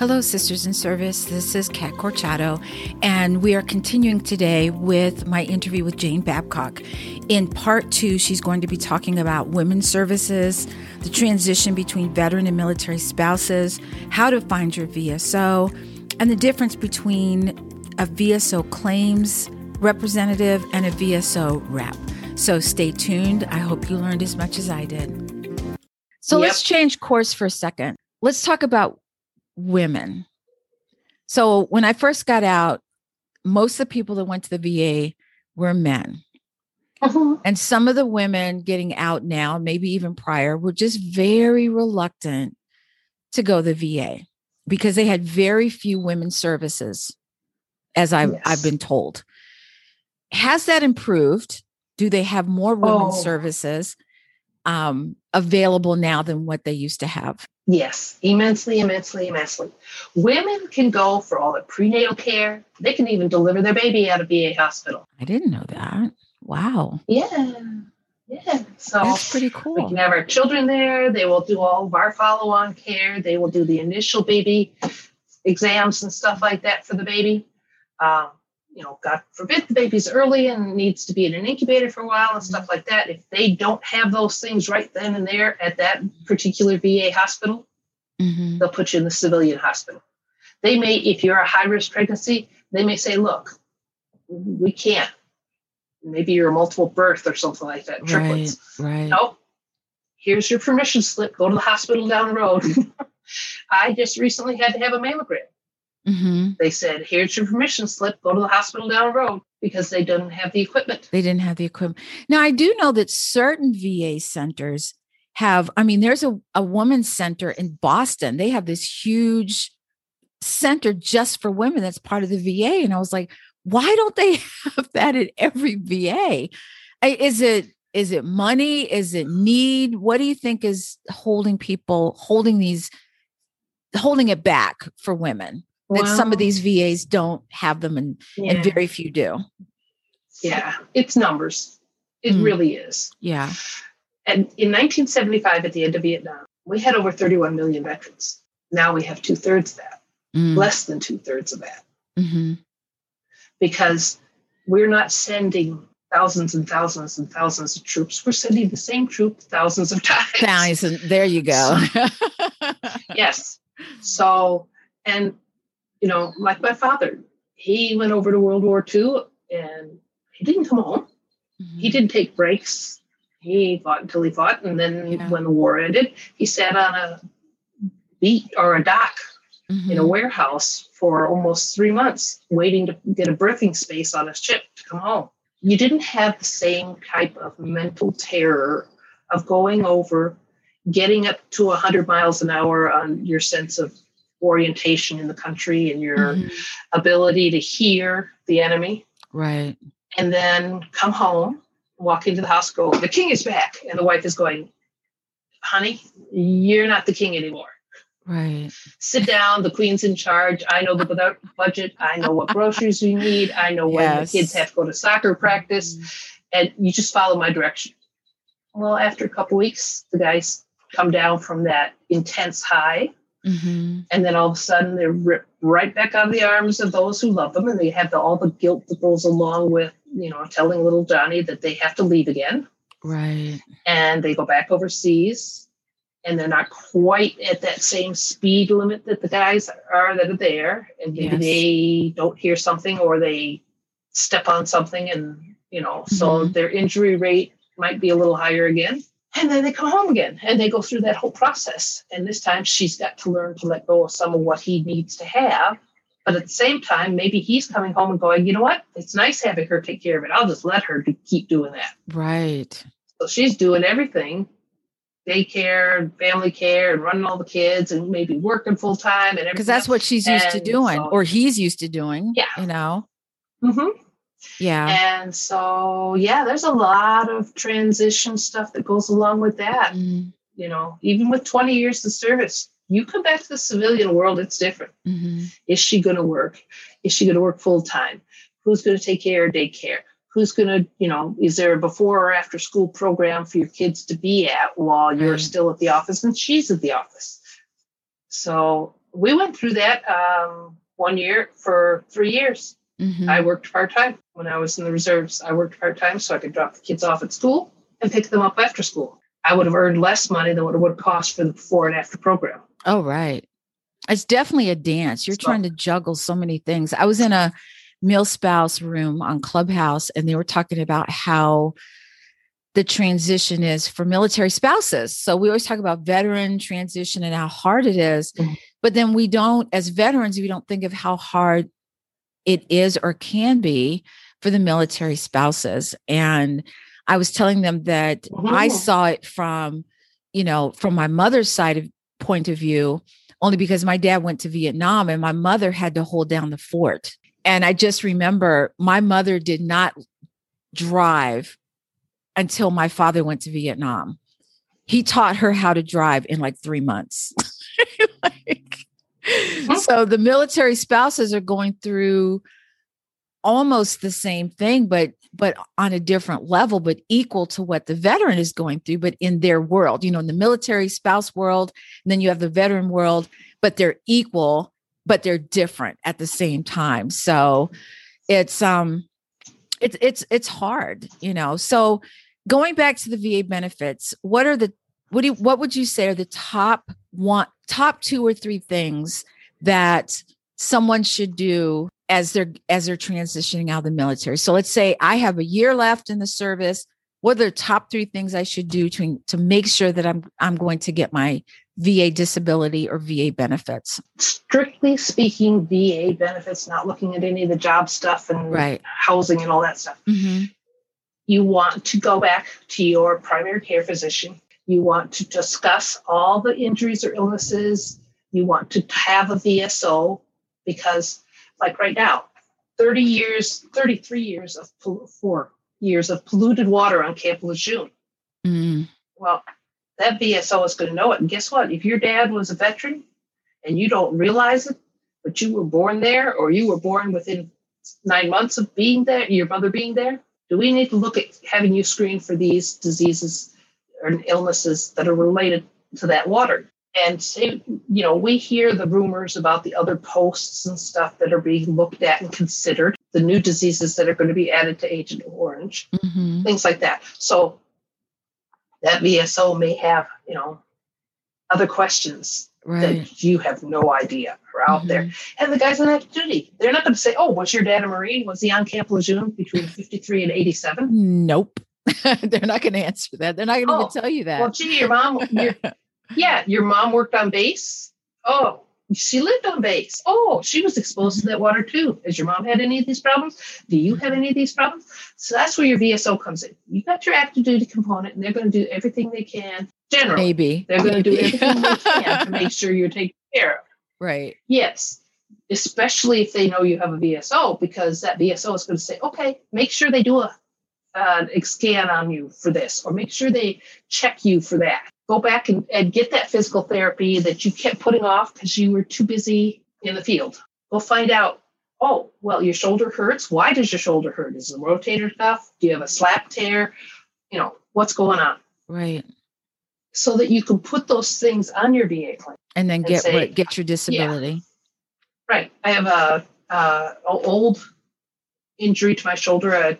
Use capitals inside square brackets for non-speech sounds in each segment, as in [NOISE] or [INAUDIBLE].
Hello, Sisters in Service. This is Kat Corchado, and we are continuing today with my interview with Jane Babcock. In part two, she's going to be talking about women's services, the transition between veteran and military spouses, how to find your VSO, and the difference between a VSO claims representative and a VSO rep. So stay tuned. I hope you learned as much as I did. So yep. let's change course for a second. Let's talk about women. So when I first got out, most of the people that went to the VA were men. Uh-huh. And some of the women getting out now, maybe even prior, were just very reluctant to go to the VA because they had very few women's services, as I've, yes. I've been told. Has that improved? Do they have more women's oh. services um, available now than what they used to have? Yes, immensely, immensely, immensely. Women can go for all the prenatal care. They can even deliver their baby at a VA hospital. I didn't know that. Wow. Yeah. Yeah. So that's pretty cool. We can have our children there. They will do all of our follow on care. They will do the initial baby exams and stuff like that for the baby. Um, you know, God forbid the baby's early and needs to be in an incubator for a while and stuff like that. If they don't have those things right then and there at that particular VA hospital, mm-hmm. they'll put you in the civilian hospital. They may, if you're a high risk pregnancy, they may say, look, we can't. Maybe you're a multiple birth or something like that, triplets. Right, right. Nope. Here's your permission slip. Go to the hospital down the road. [LAUGHS] I just recently had to have a mammogram. Mm-hmm. They said, "Here's your permission slip. Go to the hospital down the road." Because they didn't have the equipment. They didn't have the equipment. Now I do know that certain VA centers have. I mean, there's a a women's center in Boston. They have this huge center just for women. That's part of the VA. And I was like, why don't they [LAUGHS] have that at every VA? Is it is it money? Is it need? What do you think is holding people holding these holding it back for women? That wow. some of these VAs don't have them and, yeah. and very few do. Yeah, it's numbers. It mm. really is. Yeah. And in 1975, at the end of Vietnam, we had over 31 million veterans. Now we have two thirds of that, mm. less than two thirds of that. Mm-hmm. Because we're not sending thousands and thousands and thousands of troops. We're sending the same troop thousands of [LAUGHS] times. Thousands. There you go. [LAUGHS] yes. So, and you know, like my father, he went over to World War II and he didn't come home. Mm-hmm. He didn't take breaks. He fought until he fought. And then yeah. when the war ended, he sat on a beat or a dock mm-hmm. in a mm-hmm. warehouse for almost three months, waiting to get a berthing space on his ship to come home. You didn't have the same type of mental terror of going over, getting up to 100 miles an hour on your sense of orientation in the country and your mm-hmm. ability to hear the enemy. Right. And then come home, walk into the house, go, the king is back. And the wife is going, honey, you're not the king anymore. Right. Sit down. The queen's in charge. I know the budget. I know what groceries you need. I know when yes. the kids have to go to soccer practice. Mm-hmm. And you just follow my direction. Well, after a couple weeks, the guys come down from that intense high Mm-hmm. And then all of a sudden they're ripped right back out of the arms of those who love them, and they have the, all the guilt that goes along with, you know, telling little Johnny that they have to leave again. Right. And they go back overseas, and they're not quite at that same speed limit that the guys are that are there, and maybe yes. they don't hear something or they step on something, and you know, mm-hmm. so their injury rate might be a little higher again. And then they come home again and they go through that whole process. And this time she's got to learn to let go of some of what he needs to have. But at the same time, maybe he's coming home and going, you know what? It's nice having her take care of it. I'll just let her keep doing that. Right. So she's doing everything daycare, family care, and running all the kids, and maybe working full time and Because that's what she's used and to doing, so, or he's used to doing. Yeah. You know. Mm-hmm. Yeah. And so, yeah, there's a lot of transition stuff that goes along with that. Mm. You know, even with 20 years of service, you come back to the civilian world, it's different. Mm-hmm. Is she going to work? Is she going to work full time? Who's going to take care of daycare? Who's going to, you know, is there a before or after school program for your kids to be at while you're right. still at the office and she's at the office? So we went through that um, one year for three years. Mm-hmm. I worked part time when I was in the reserves. I worked part time so I could drop the kids off at school and pick them up after school. I would have earned less money than what it would cost for the before and after program. Oh, right. It's definitely a dance. You're so, trying to juggle so many things. I was in a MilSpouse room on Clubhouse and they were talking about how the transition is for military spouses. So we always talk about veteran transition and how hard it is, mm-hmm. but then we don't, as veterans, we don't think of how hard it is or can be for the military spouses. And I was telling them that mm-hmm. I saw it from, you know, from my mother's side of point of view, only because my dad went to Vietnam and my mother had to hold down the fort. And I just remember my mother did not drive until my father went to Vietnam. He taught her how to drive in like three months. [LAUGHS] like, so the military spouses are going through almost the same thing but but on a different level but equal to what the veteran is going through but in their world you know in the military spouse world and then you have the veteran world but they're equal but they're different at the same time. So it's um it's it's it's hard you know? So going back to the va benefits what are the what do you, what would you say are the top one top two or three things that someone should do as they're as they're transitioning out of the military. So let's say I have a year left in the service. What are the top three things I should do to to make sure that I'm I'm going to get my VA disability or VA benefits? Strictly speaking, VA benefits, not looking at any of the job stuff and right. housing and all that stuff. Mm-hmm. You want to go back to your primary care physician. You want to discuss all the injuries or illnesses you want to have a VSO because, like right now, 30 years, 33 years of four years of polluted water on Camp Lejeune. Mm. Well, that VSO is going to know it. And guess what? If your dad was a veteran and you don't realize it, but you were born there or you were born within nine months of being there, your mother being there, do we need to look at having you screened for these diseases or illnesses that are related to that water? and say, you know, we hear the rumors about the other posts and stuff that are being looked at and considered, the new diseases that are going to be added to Agent Orange, mm-hmm. things like that. So that VSO may have, you know, other questions right. that you have no idea are out mm-hmm. there. And the guys on active duty, they're not going to say, oh, was your dad a Marine? Was he on Camp Lejeune between 53 and 87? Nope. [LAUGHS] they're not going to answer that. They're not going to oh, even tell you that. Well, gee, your mom, [LAUGHS] your, yeah, your mom worked on base. Oh, she lived on base. Oh, she was exposed to mm-hmm. that water too. Has your mom had any of these problems? Do you have any of these problems? So that's where your VSO comes in. You got your active duty component, and they're going to do everything they can. Generally, maybe they're going to do everything they can to [LAUGHS] make sure you're taken care of. Right. Yes, especially if they know you have a VSO, because that VSO is going to say, okay, make sure they do a uh, scan on you for this, or make sure they check you for that go back and, and get that physical therapy that you kept putting off because you were too busy in the field. Go find out, oh, well, your shoulder hurts. Why does your shoulder hurt? Is the rotator cuff? Do you have a slap tear? You know, what's going on? Right. So that you can put those things on your VA claim. And then get and say, what, get your disability. Yeah. Right. I have a, a old injury to my shoulder, a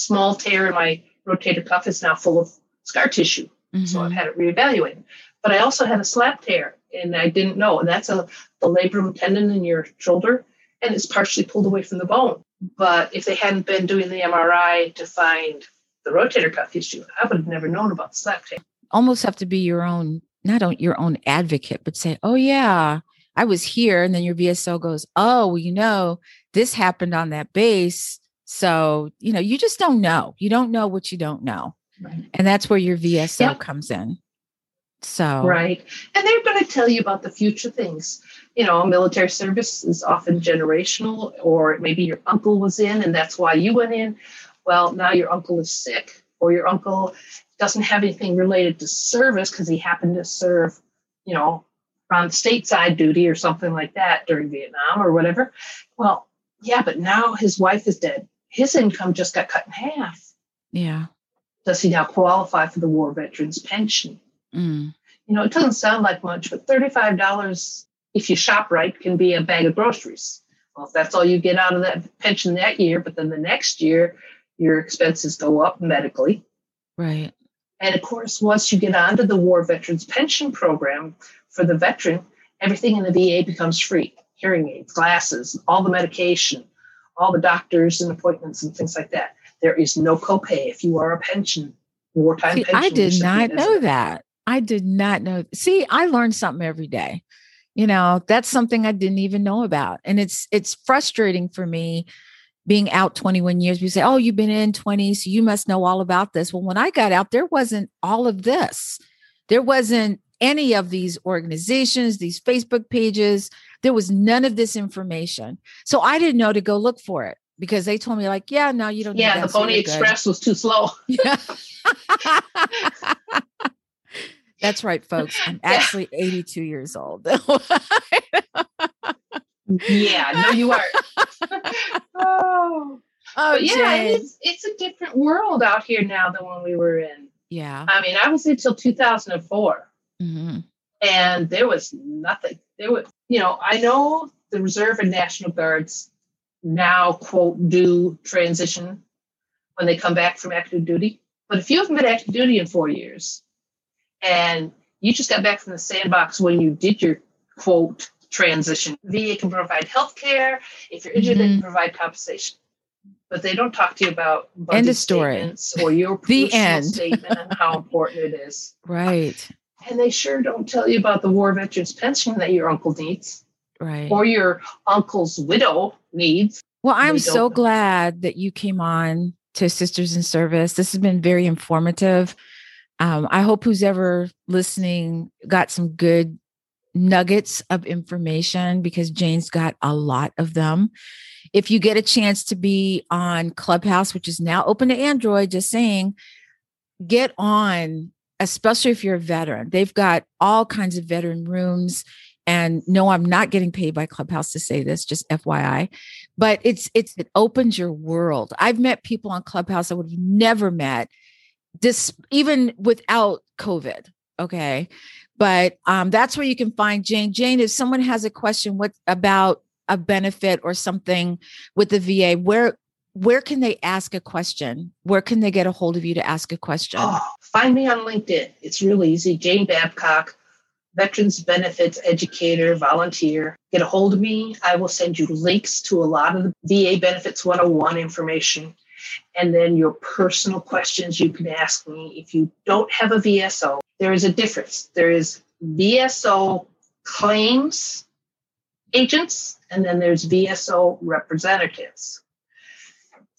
small tear in my rotator cuff is now full of scar tissue. Mm-hmm. So I've mm-hmm. had it reevaluated. But I also had a slap tear and I didn't know. And that's a the labrum tendon in your shoulder and it's partially pulled away from the bone. But if they hadn't been doing the MRI to find the rotator cuff issue, I would have never known about the slap tear. Almost have to be your own, not on your own advocate, but say, oh, yeah, I was here. And then your VSO goes, oh, well, you know, this happened on that base. So, you know, you just don't know. You don't know what you don't know. Right. And that's where your VSO yep. comes in. So, right. And they're going to tell you about the future things. You know, military service is often generational, or maybe your uncle was in and that's why you went in. Well, now your uncle is sick, or your uncle doesn't have anything related to service because he happened to serve, you know, on stateside duty or something like that during Vietnam or whatever. Well, yeah, but now his wife is dead. His income just got cut in half. Yeah does he now qualify for the war veterans pension? Mm. You know, it doesn't sound like much, but $35 if you shop right, can be a bag of groceries. Well, if that's all you get out of that pension that year, but then the next year your expenses go up medically. Right. And of course, once you get onto the War Veterans Pension Program for the veteran, everything in the VA becomes free hearing aids, glasses, all the medication, all the doctors and appointments and things like that. There is no copay if you are a pension, wartime See, pension. I did not know that. I did not know. See, I learned something every day. You know, that's something I didn't even know about. And it's it's frustrating for me being out 21 years. We say, "Oh, you've been in 20, so you must know all about this." Well, when I got out, there wasn't all of this. There wasn't any of these organizations, these Facebook pages. There was none of this information. So I didn't know to go look for it because they told me, like, yeah, no, you don't. Yeah, the Pony Express was too slow. Yeah. [LAUGHS] That's right, folks. I'm [LAUGHS] actually 82 years old. yeah, no, you are. [LAUGHS] oh. Oh, yeah, it's it's a different world out here now than when we were in. Yeah. I mean, I was until 2004. Mm-hmm. And there was nothing. There was, you know, I know the Reserve and National Guards now, quote, do transition when they come back from active duty. But if you haven't been active duty in four years and you just got back from the sandbox when you did your quote transition, VA can provide health care. If you're injured, mm-hmm. they can mm-hmm. provide compensation. But they don't talk to you about end of story or your the end statement and how important it is. [LAUGHS] Right. And they sure don't tell you about the war veterans pension that your uncle needs. Right. Or your uncle's widow needs. Well, I'm so glad that you came on to Sisters in Service. This has been very informative. Um, I hope who's ever listening got some good nuggets of information because Jane's got a lot of them. If you get a chance to be on Clubhouse, which is now open to Android, just saying, get on especially if you're a veteran. They've got all kinds of veteran rooms. And no, I'm not getting paid by Clubhouse to say this, just FYI. But it's it's it opens your world. I've met people on Clubhouse I would have never met, this even without COVID. Okay. But um, that's where you can find Jane. Jane, if someone has a question what about a benefit or something with the VA, where where can they ask a question? Where can they get a hold of you to ask a question? Oh, find me on LinkedIn. It's really easy. Jane Babcock, Veterans Benefits Educator, Volunteer. Get a hold of me. I will send you links to a lot of the VA Benefits 101 information. And then your personal questions you can ask me. If you don't have a VSO, there is a difference. There is VSO claims agents, and then there's VSO representatives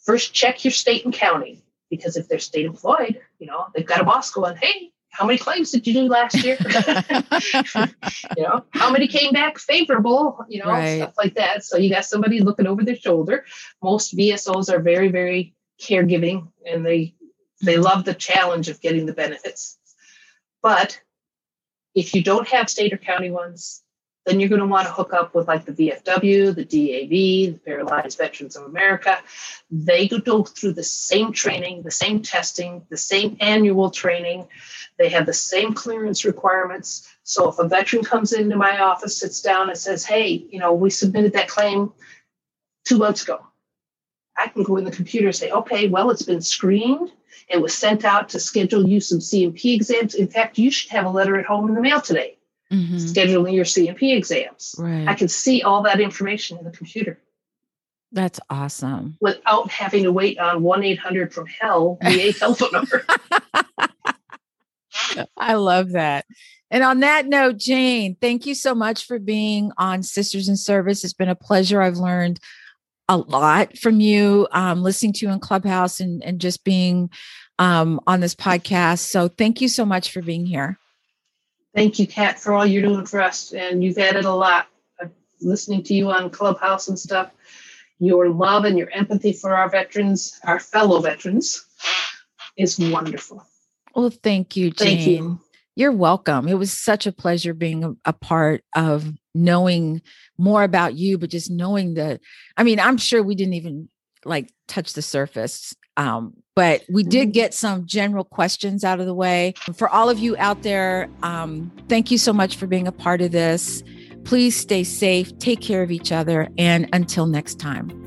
first check your state and county because if they're state employed, you know, they've got a boss going, hey, how many claims did you do last year? [LAUGHS] [LAUGHS] you know, how many came back favorable? You know, right. stuff like that. So you got somebody looking over their shoulder. Most VSOs are very, very caregiving and they they love the challenge of getting the benefits. But if you don't have state or county ones, then you're going to want to hook up with like the VFW, the DAV, the Paralyzed Veterans of America. They go through the same training, the same testing, the same annual training. They have the same clearance requirements. So if a veteran comes into my office, sits down and says, Hey, you know, we submitted that claim two months ago. I can go in the computer and say, okay, well, it's been screened. It was sent out to schedule you some C&P exams. In fact, you should have a letter at home in the mail today mm-hmm. scheduling your C&P exams. Right. I can see all that information in the computer. That's awesome. Without having to wait on 1 800 from hell, VA telephone [LAUGHS] number. [LAUGHS] I love that. And on that note, Jane, thank you so much for being on Sisters in Service. It's been a pleasure. I've learned a lot from you, um, listening to you in Clubhouse and, and just being um, on this podcast. So thank you so much for being here. Thank you, Kat, for all you're doing for us. And you've added a lot. listening to you on Clubhouse and stuff. Your love and your empathy for our veterans, our fellow veterans, is wonderful. Well, thank you, Jane. Thank you. You're welcome. It was such a pleasure being a, a, part of knowing more about you, but just knowing that, I mean, I'm sure we didn't even like touch the surface um, but we did mm-hmm. get some general questions out of the way. For all of you out there, um, thank you so much for being a part of this. Please stay safe, take care of each other, and until next time.